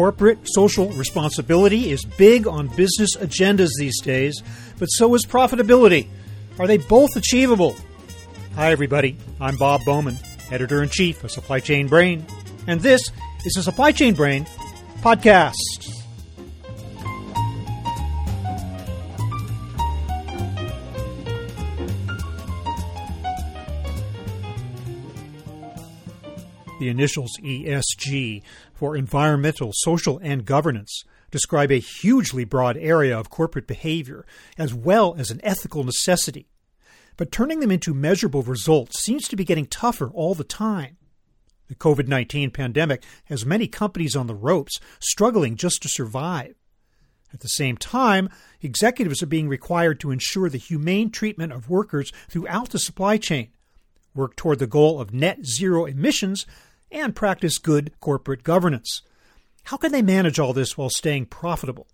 Corporate social responsibility is big on business agendas these days, but so is profitability. Are they both achievable? Hi, everybody. I'm Bob Bowman, editor in chief of Supply Chain Brain, and this is the Supply Chain Brain podcast. The initials ESG for environmental, social, and governance describe a hugely broad area of corporate behavior as well as an ethical necessity. But turning them into measurable results seems to be getting tougher all the time. The COVID 19 pandemic has many companies on the ropes, struggling just to survive. At the same time, executives are being required to ensure the humane treatment of workers throughout the supply chain, work toward the goal of net zero emissions, and practice good corporate governance. How can they manage all this while staying profitable?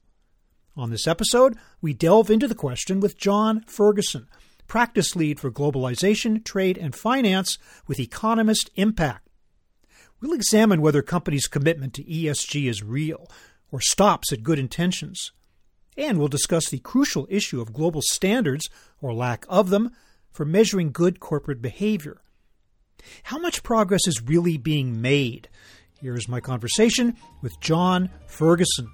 On this episode, we delve into the question with John Ferguson, practice lead for globalization, trade, and finance with Economist Impact. We'll examine whether companies' commitment to ESG is real or stops at good intentions. And we'll discuss the crucial issue of global standards, or lack of them, for measuring good corporate behavior. How much progress is really being made? Here is my conversation with John Ferguson.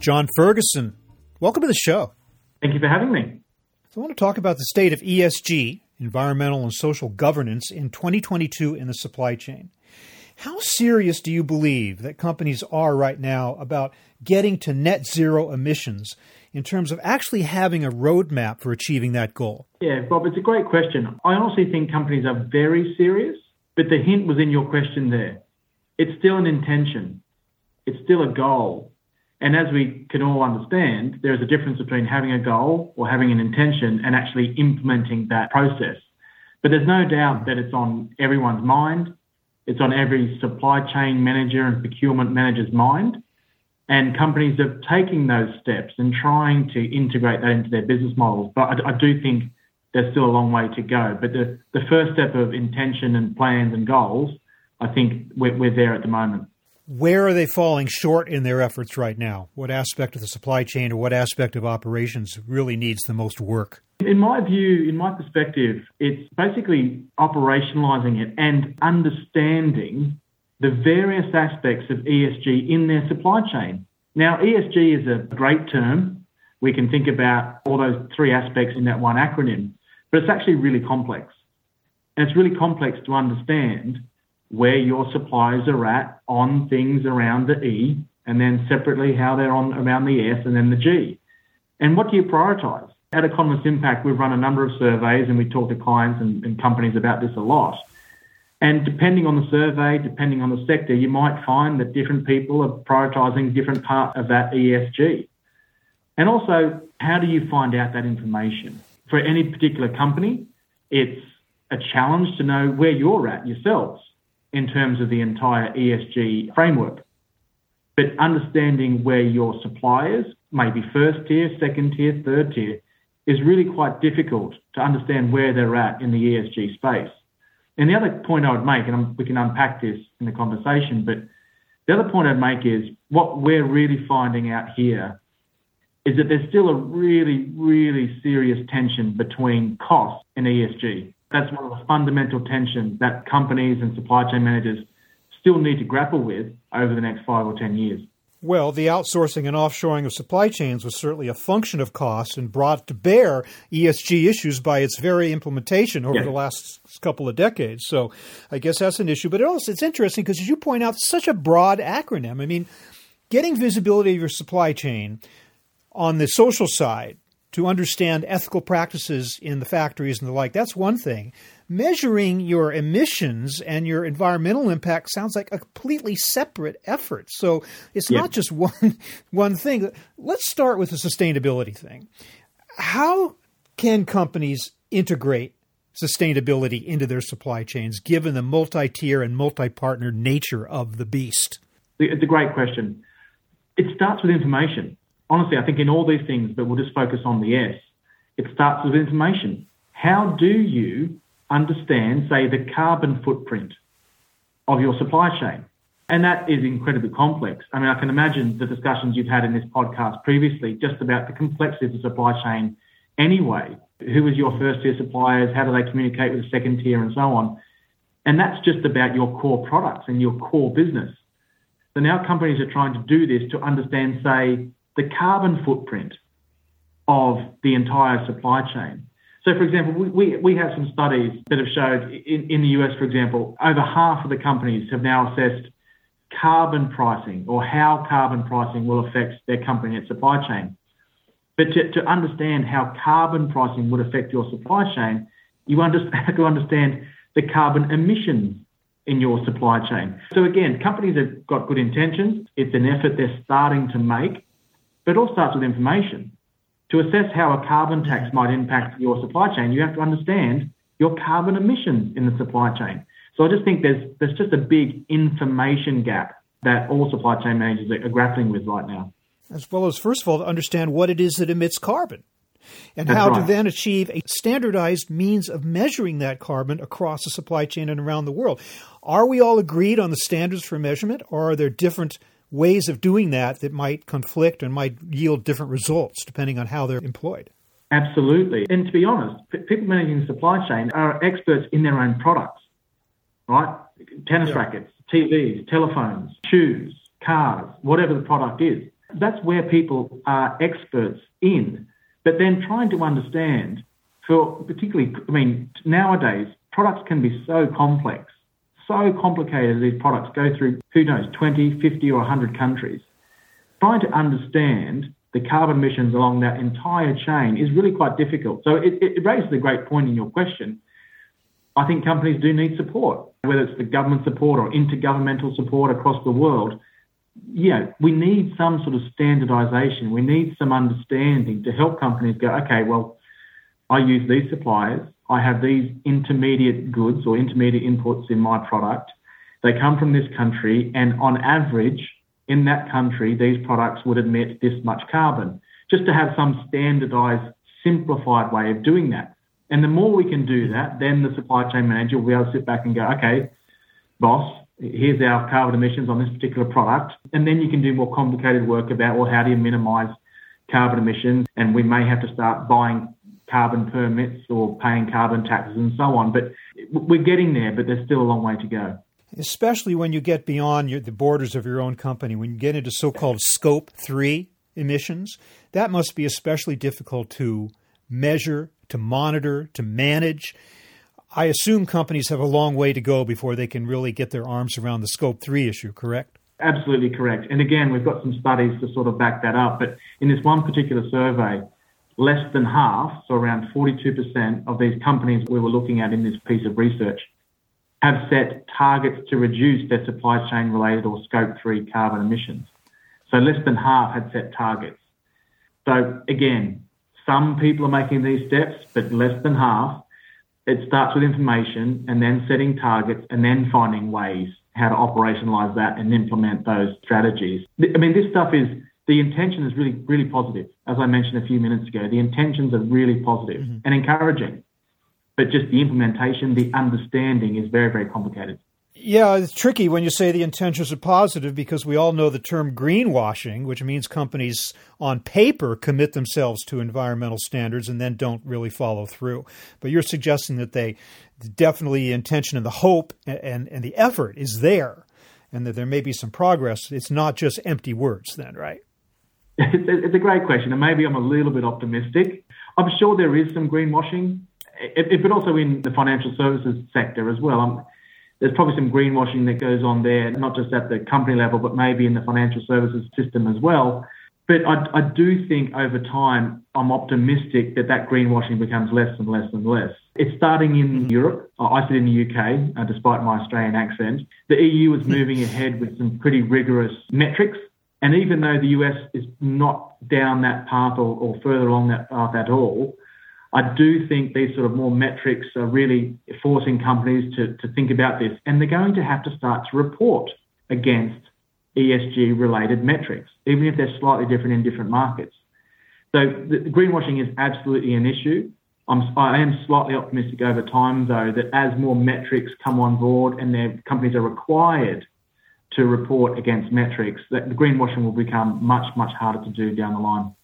John Ferguson, welcome to the show. Thank you for having me. So I want to talk about the state of ESG environmental and social governance in 2022 in the supply chain. How serious do you believe that companies are right now about getting to net zero emissions in terms of actually having a roadmap for achieving that goal? Yeah, Bob, it's a great question. I honestly think companies are very serious, but the hint was in your question there. It's still an intention, it's still a goal. And as we can all understand, there is a difference between having a goal or having an intention and actually implementing that process. But there's no doubt that it's on everyone's mind. It's on every supply chain manager and procurement manager's mind. And companies are taking those steps and trying to integrate that into their business models. But I, I do think there's still a long way to go. But the, the first step of intention and plans and goals, I think we're, we're there at the moment. Where are they falling short in their efforts right now? What aspect of the supply chain or what aspect of operations really needs the most work? In my view, in my perspective, it's basically operationalizing it and understanding the various aspects of ESG in their supply chain. Now, ESG is a great term. We can think about all those three aspects in that one acronym, but it's actually really complex. And it's really complex to understand where your suppliers are at on things around the E, and then separately how they're on around the S and then the G. And what do you prioritize? At Economist Impact, we've run a number of surveys and we talk to clients and, and companies about this a lot. And depending on the survey, depending on the sector, you might find that different people are prioritizing different part of that ESG. And also, how do you find out that information? For any particular company, it's a challenge to know where you're at yourselves in terms of the entire ESG framework. But understanding where your suppliers, maybe first tier, second tier, third tier, is really quite difficult to understand where they're at in the ESG space. And the other point I would make, and we can unpack this in the conversation, but the other point I'd make is what we're really finding out here is that there's still a really, really serious tension between cost and ESG. That's one of the fundamental tensions that companies and supply chain managers still need to grapple with over the next five or 10 years. Well, the outsourcing and offshoring of supply chains was certainly a function of cost and brought to bear ESG issues by its very implementation over yes. the last couple of decades. So I guess that's an issue. But it also, it's interesting because, as you point out, such a broad acronym. I mean, getting visibility of your supply chain on the social side to understand ethical practices in the factories and the like. That's one thing. Measuring your emissions and your environmental impact sounds like a completely separate effort. So it's yeah. not just one one thing. Let's start with the sustainability thing. How can companies integrate sustainability into their supply chains given the multi-tier and multi-partner nature of the beast? It's a great question It starts with information. Honestly, I think in all these things, but we'll just focus on the S. It starts with information. How do you understand, say, the carbon footprint of your supply chain? And that is incredibly complex. I mean, I can imagine the discussions you've had in this podcast previously just about the complexity of the supply chain anyway. Who is your first tier suppliers? How do they communicate with the second tier and so on? And that's just about your core products and your core business. So now companies are trying to do this to understand, say, the carbon footprint of the entire supply chain. So, for example, we, we, have some studies that have showed in, in the US, for example, over half of the companies have now assessed carbon pricing or how carbon pricing will affect their company and supply chain. But to, to understand how carbon pricing would affect your supply chain, you have to understand the carbon emissions in your supply chain. So again, companies have got good intentions. It's an effort they're starting to make, but it all starts with information. To assess how a carbon tax might impact your supply chain, you have to understand your carbon emissions in the supply chain. So I just think there's there's just a big information gap that all supply chain managers are grappling with right now. As well as, first of all, to understand what it is that emits carbon and That's how right. to then achieve a standardized means of measuring that carbon across the supply chain and around the world. Are we all agreed on the standards for measurement, or are there different ways of doing that that might conflict and might yield different results depending on how they're employed? Absolutely. And to be honest, people managing the supply chain are experts in their own products right? Tennis yeah. rackets, TVs, telephones, shoes, cars, whatever the product is. That's where people are experts in. But then trying to understand, for particularly, I mean, nowadays, products can be so complex, so complicated. These products go through, who knows, 20, 50, or 100 countries. Trying to understand the carbon emissions along that entire chain is really quite difficult. So it, it raises a great point in your question I think companies do need support, whether it's the government support or intergovernmental support across the world. Yeah, we need some sort of standardization. We need some understanding to help companies go, okay, well, I use these suppliers. I have these intermediate goods or intermediate inputs in my product. They come from this country, and on average, in that country, these products would emit this much carbon. Just to have some standardized, simplified way of doing that. And the more we can do that, then the supply chain manager will be able to sit back and go, okay, boss, here's our carbon emissions on this particular product. And then you can do more complicated work about, well, how do you minimize carbon emissions? And we may have to start buying carbon permits or paying carbon taxes and so on. But we're getting there, but there's still a long way to go. Especially when you get beyond your, the borders of your own company, when you get into so called scope three emissions, that must be especially difficult to measure to monitor, to manage. I assume companies have a long way to go before they can really get their arms around the scope three issue, correct? Absolutely correct. And again, we've got some studies to sort of back that up. But in this one particular survey, less than half, so around 42% of these companies we were looking at in this piece of research, have set targets to reduce their supply chain related or scope three carbon emissions. So less than half had set targets. So again, some people are making these steps, but less than half. It starts with information and then setting targets and then finding ways how to operationalize that and implement those strategies. I mean, this stuff is the intention is really, really positive. As I mentioned a few minutes ago, the intentions are really positive mm-hmm. and encouraging, but just the implementation, the understanding is very, very complicated. Yeah, it's tricky when you say the intentions are positive because we all know the term greenwashing, which means companies on paper commit themselves to environmental standards and then don't really follow through. But you're suggesting that they definitely the intention and the hope and, and the effort is there and that there may be some progress. It's not just empty words, then, right? It's a great question, and maybe I'm a little bit optimistic. I'm sure there is some greenwashing, but also in the financial services sector as well. I'm, there's probably some greenwashing that goes on there, not just at the company level, but maybe in the financial services system as well. But I, I do think over time, I'm optimistic that that greenwashing becomes less and less and less. It's starting in mm-hmm. Europe. I sit in the UK, uh, despite my Australian accent. The EU is moving ahead with some pretty rigorous metrics. And even though the US is not down that path or, or further along that path at all, I do think these sort of more metrics are really forcing companies to, to think about this, and they're going to have to start to report against ESG related metrics, even if they're slightly different in different markets. So greenwashing is absolutely an issue. I'm, I am slightly optimistic over time, though, that as more metrics come on board and their companies are required to report against metrics, that the greenwashing will become much, much harder to do down the line.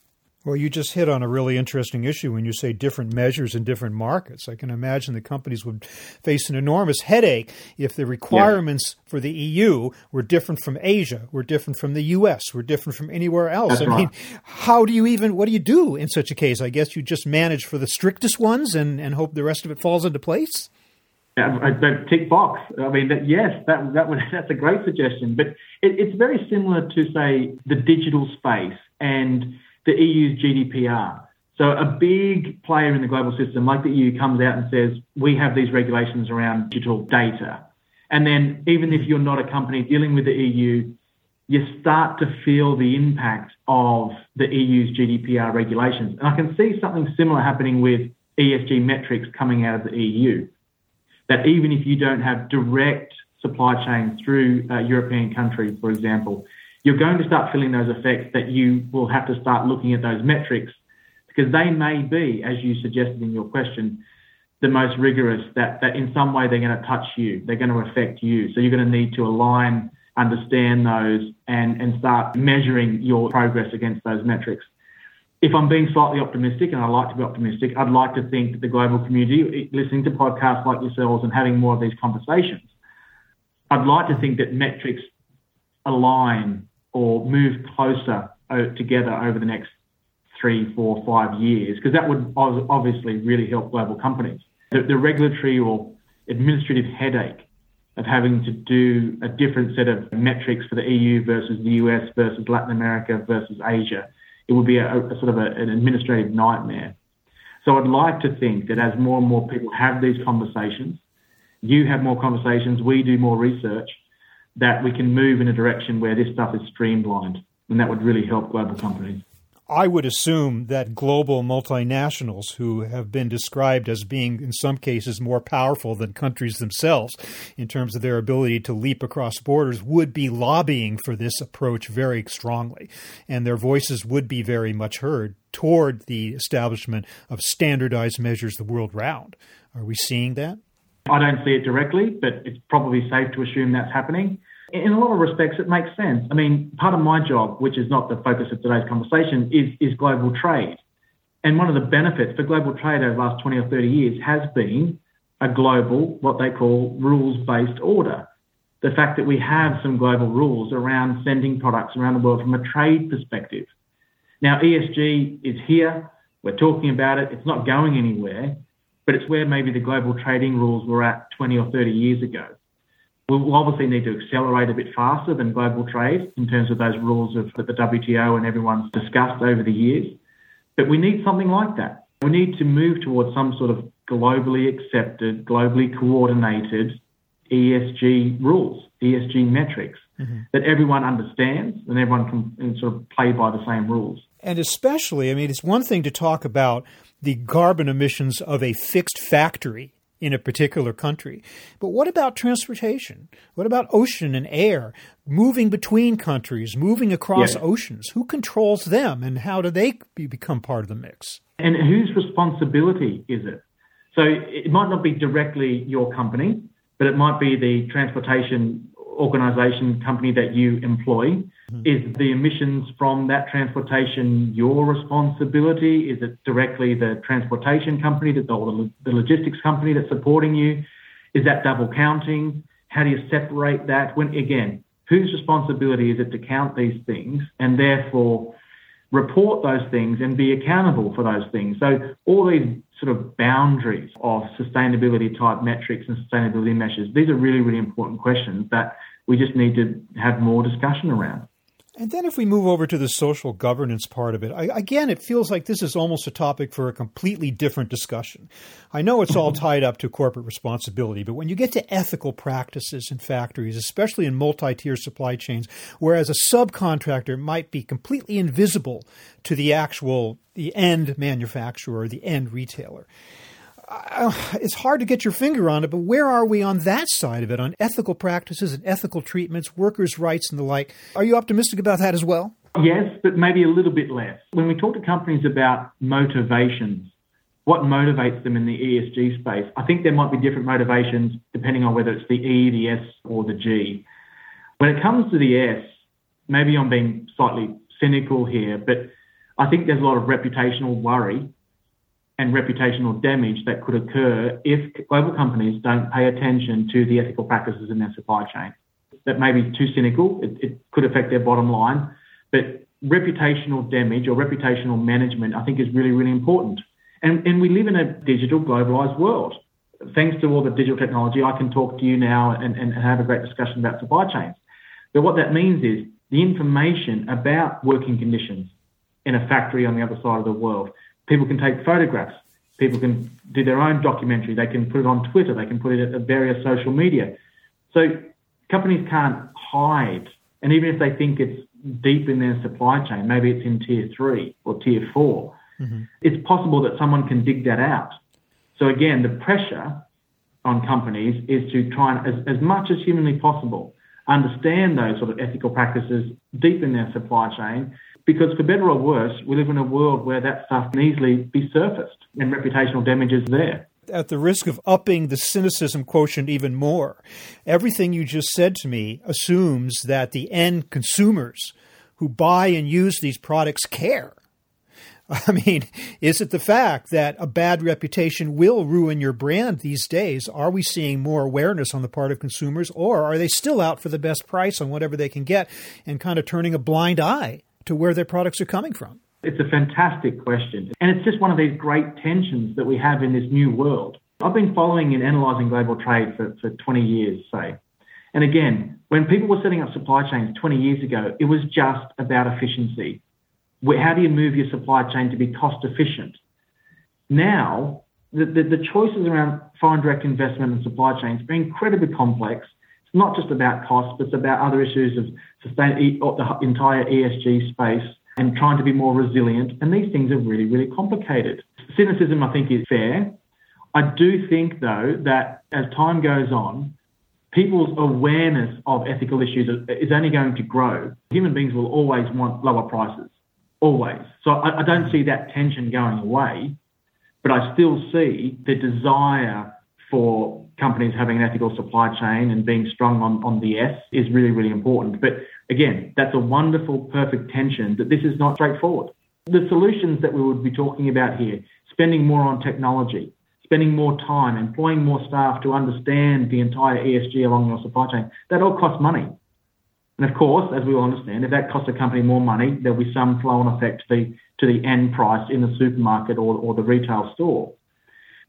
Well, you just hit on a really interesting issue when you say different measures in different markets. I can imagine the companies would face an enormous headache if the requirements yeah. for the EU were different from Asia, were different from the US, were different from anywhere else. That's I right. mean, how do you even, what do you do in such a case? I guess you just manage for the strictest ones and, and hope the rest of it falls into place? Yeah, tick box. I mean, that, yes, that, that would, that's a great suggestion. But it, it's very similar to, say, the digital space and the EU's GDPR. So a big player in the global system like the EU comes out and says, we have these regulations around digital data. And then even if you're not a company dealing with the EU, you start to feel the impact of the EU's GDPR regulations. And I can see something similar happening with ESG metrics coming out of the EU. That even if you don't have direct supply chains through a European countries, for example, you're going to start feeling those effects that you will have to start looking at those metrics because they may be, as you suggested in your question, the most rigorous that, that in some way they're going to touch you, they're going to affect you. So you're going to need to align, understand those, and, and start measuring your progress against those metrics. If I'm being slightly optimistic, and I like to be optimistic, I'd like to think that the global community, listening to podcasts like yourselves and having more of these conversations, I'd like to think that metrics align or move closer uh, together over the next three, four, five years, because that would obviously really help global companies. The, the, regulatory or administrative headache of having to do a different set of metrics for the EU versus the US versus Latin America versus Asia, it would be a, a sort of a, an administrative nightmare. So I'd like to think that as more and more people have these conversations, you have more conversations, we do more research, that we can move in a direction where this stuff is streamlined, and that would really help global companies. I would assume that global multinationals, who have been described as being, in some cases, more powerful than countries themselves in terms of their ability to leap across borders, would be lobbying for this approach very strongly. And their voices would be very much heard toward the establishment of standardized measures the world round. Are we seeing that? I don't see it directly, but it's probably safe to assume that's happening. In a lot of respects, it makes sense. I mean, part of my job, which is not the focus of today's conversation, is, is global trade. And one of the benefits for global trade over the last 20 or 30 years has been a global, what they call rules based order. The fact that we have some global rules around sending products around the world from a trade perspective. Now, ESG is here. We're talking about it. It's not going anywhere but it's where maybe the global trading rules were at 20 or 30 years ago. We'll obviously need to accelerate a bit faster than global trade in terms of those rules of that the WTO and everyone's discussed over the years. But we need something like that. We need to move towards some sort of globally accepted, globally coordinated ESG rules, ESG metrics mm-hmm. that everyone understands and everyone can sort of play by the same rules. And especially, I mean, it's one thing to talk about the carbon emissions of a fixed factory in a particular country. But what about transportation? What about ocean and air? Moving between countries, moving across yeah. oceans. Who controls them and how do they be, become part of the mix? And whose responsibility is it? So it might not be directly your company, but it might be the transportation organization company that you employ. Mm-hmm. Is the emissions from that transportation your responsibility? Is it directly the transportation company, the, the logistics company that's supporting you? Is that double counting? How do you separate that? When again, whose responsibility is it to count these things and therefore report those things and be accountable for those things? So all these sort of boundaries of sustainability type metrics and sustainability measures, these are really, really important questions that we just need to have more discussion around. And then if we move over to the social governance part of it, I, again, it feels like this is almost a topic for a completely different discussion. I know it's all tied up to corporate responsibility, but when you get to ethical practices in factories, especially in multi-tier supply chains, whereas a subcontractor might be completely invisible to the actual, the end manufacturer, the end retailer, uh, it's hard to get your finger on it, but where are we on that side of it, on ethical practices and ethical treatments, workers' rights, and the like? Are you optimistic about that as well? Yes, but maybe a little bit less. When we talk to companies about motivations, what motivates them in the ESG space, I think there might be different motivations depending on whether it's the E, the S, or the G. When it comes to the S, maybe I'm being slightly cynical here, but I think there's a lot of reputational worry and reputational damage that could occur if global companies don't pay attention to the ethical practices in their supply chain. That may be too cynical, it, it could affect their bottom line, but reputational damage or reputational management, I think, is really, really important. And, and we live in a digital, globalized world. Thanks to all the digital technology, I can talk to you now and, and have a great discussion about supply chains. But what that means is the information about working conditions in a factory on the other side of the world People can take photographs. People can do their own documentary. They can put it on Twitter. They can put it at various social media. So companies can't hide. And even if they think it's deep in their supply chain, maybe it's in tier three or tier 4 mm-hmm. it's possible that someone can dig that out. So again, the pressure on companies is to try and, as, as much as humanly possible, understand those sort of ethical practices deep in their supply chain because for better or worse, we live in a world where that stuff can easily be surfaced and reputational damage is there. At the risk of upping the cynicism quotient even more, everything you just said to me assumes that the end consumers who buy and use these products care. I mean, is it the fact that a bad reputation will ruin your brand these days? Are we seeing more awareness on the part of consumers, or are they still out for the best price on whatever they can get and kind of turning a blind eye to where their products are coming from? It's a fantastic question. And it's just one of these great tensions that we have in this new world. I've been following and analysing global trade for, for 20 years, say. And again, when people were setting up supply chains 20 years ago, it was just about efficiency. How do you move your supply chain to be cost efficient? Now, the, the, the choices around foreign direct investment and supply chains are incredibly complex not just about cost, but it's about other issues of sustain the entire ESG space and trying to be more resilient. And these things are really, really complicated. Cynicism, I think, is fair. I do think, though, that as time goes on, people's awareness of ethical issues is only going to grow. Human beings will always want lower prices, always. So I, I don't see that tension going away, but I still see the desire for companies having an ethical supply chain and being strong on, on the S is really, really important. But again, that's a wonderful, perfect tension that this is not straightforward. The solutions that we would be talking about here, spending more on technology, spending more time, employing more staff to understand the entire ESG along your supply chain, that all costs money. And of course, as we all understand, if that costs a company more money, there'll be some flow on effect to the, to the end price in the supermarket or, or the retail store.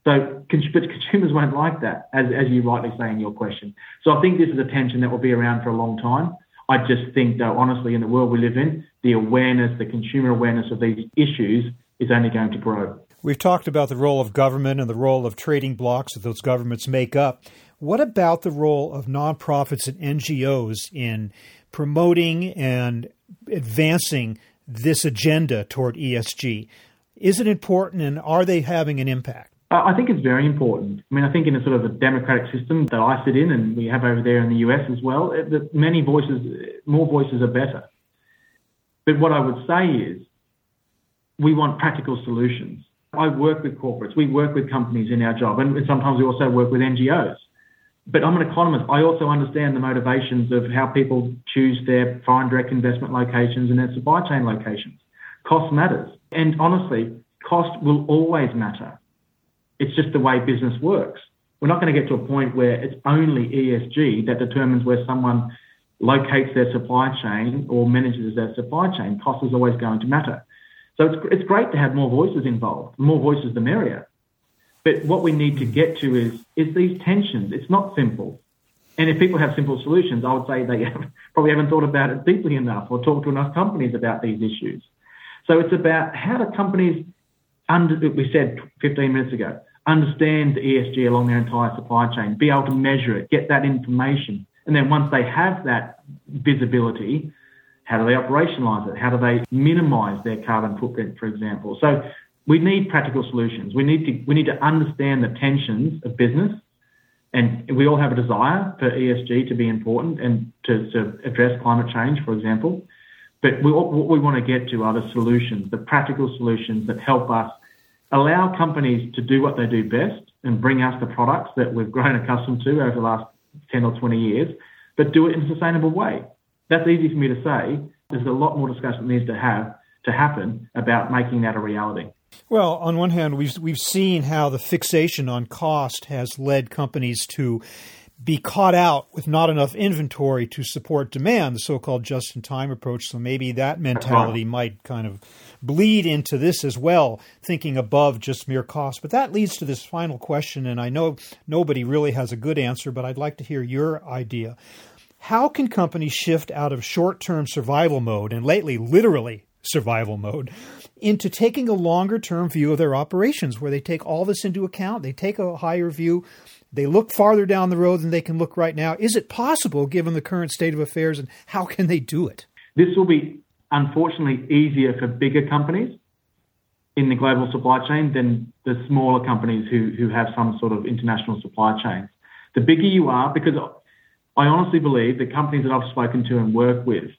So, but consumers won't like that, as, as you rightly say in your question. So I think this is a tension that will be around for a long time. I just think, though, honestly, in the world we live in, the awareness, the consumer awareness of these issues is only going to grow. We've talked about the role of government and the role of trading blocs that those governments make up. What about the role of nonprofits and NGOs in promoting and advancing this agenda toward ESG? Is it important and are they having an impact? I think it's very important. I mean, I think in a sort of a democratic system that I sit in, and we have over there in the US as well, that many voices, more voices are better. But what I would say is, we want practical solutions. I work with corporates, we work with companies in our job, and sometimes we also work with NGOs. But I'm an economist. I also understand the motivations of how people choose their foreign direct investment locations and their supply chain locations. Cost matters. And honestly, cost will always matter it's just the way business works. We're not going to get to a point where it's only ESG that determines where someone locates their supply chain or manages their supply chain. Cost is always going to matter. So it's, it's great to have more voices involved. More voices, the merrier. But what we need to get to is, is these tensions. It's not simple. And if people have simple solutions, I would say they have, probably haven't thought about it deeply enough or talked to enough companies about these issues. So it's about how do companies, under, we said 15 minutes ago, understand the ESG along their entire supply chain, be able to measure it, get that information. And then once they have that visibility, how do they operationalize it? How do they minimize their carbon footprint, for example? So we need practical solutions. We need to we need to understand the tensions of business, and we all have a desire for ESG to be important and to, to address climate change, for example. But we, what we want to get to are the solutions, the practical solutions that help us allow companies to do what they do best and bring us the products that we've grown accustomed to over the last 10 or 20 years, but do it in a sustainable way. That's easy for me to say. There's a lot more discussion that needs to have to happen about making that a reality. Well, on one hand, we've we've seen how the fixation on cost has led companies to be caught out with not enough inventory to support demand, the so-called just-in-time approach. So maybe that mentality might kind of bleed into this as well, thinking above just mere cost. But that leads to this final question, and I know nobody really has a good answer, but I'd like to hear your idea. How can companies shift out of short-term survival mode, and lately literally survival mode, into taking a longer term view of their operations where they take all this into account. They take a higher view. They look farther down the road than they can look right now. Is it possible given the current state of affairs and how can they do it? This will be unfortunately easier for bigger companies in the global supply chain than the smaller companies who, who have some sort of international supply chains. The bigger you are, because I honestly believe the companies that I've spoken to and work with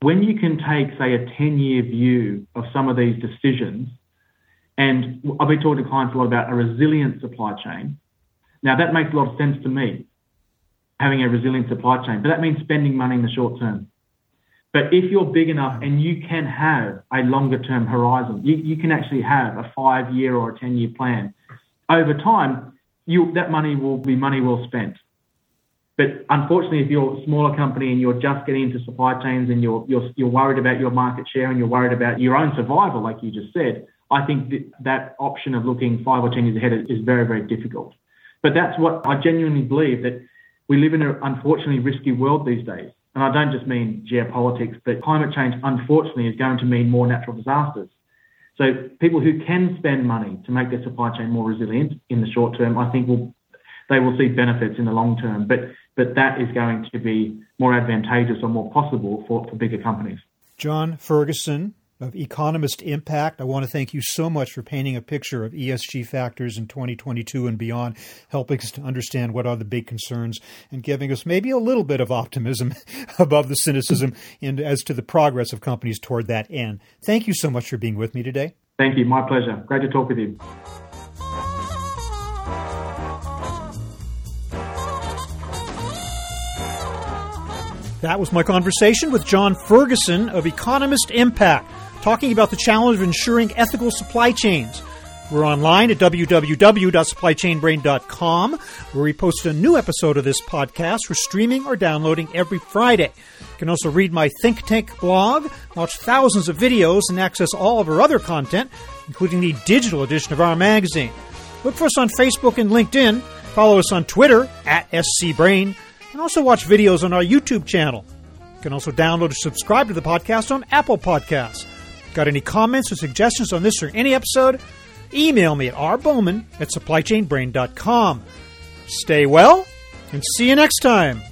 when you can take, say, a 10 year view of some of these decisions, and I've been talking to clients a lot about a resilient supply chain. Now, that makes a lot of sense to me, having a resilient supply chain, but that means spending money in the short term. But if you're big enough and you can have a longer term horizon, you, you can actually have a five year or a 10 year plan. Over time, you, that money will be money well spent. But unfortunately, if you're a smaller company and you're just getting into supply chains and you're, you're, you're worried about your market share and you're worried about your own survival, like you just said, I think that, that option of looking five or 10 years ahead is very, very difficult. But that's what I genuinely believe that we live in an unfortunately risky world these days. And I don't just mean geopolitics, but climate change, unfortunately, is going to mean more natural disasters. So people who can spend money to make their supply chain more resilient in the short term, I think will they will see benefits in the long term. But but that is going to be more advantageous or more possible for, for bigger companies. John Ferguson of Economist Impact, I want to thank you so much for painting a picture of ESG factors in 2022 and beyond, helping us to understand what are the big concerns and giving us maybe a little bit of optimism above the cynicism in, as to the progress of companies toward that end. Thank you so much for being with me today. Thank you. My pleasure. Great to talk with you. That was my conversation with John Ferguson of Economist Impact, talking about the challenge of ensuring ethical supply chains. We're online at www.supplychainbrain.com, where we post a new episode of this podcast for streaming or downloading every Friday. You can also read my Think Tank blog, watch thousands of videos, and access all of our other content, including the digital edition of our magazine. Look for us on Facebook and LinkedIn. Follow us on Twitter at SCBrain and also watch videos on our YouTube channel. You can also download or subscribe to the podcast on Apple Podcasts. Got any comments or suggestions on this or any episode? Email me at rbowman at supplychainbrain.com. Stay well and see you next time.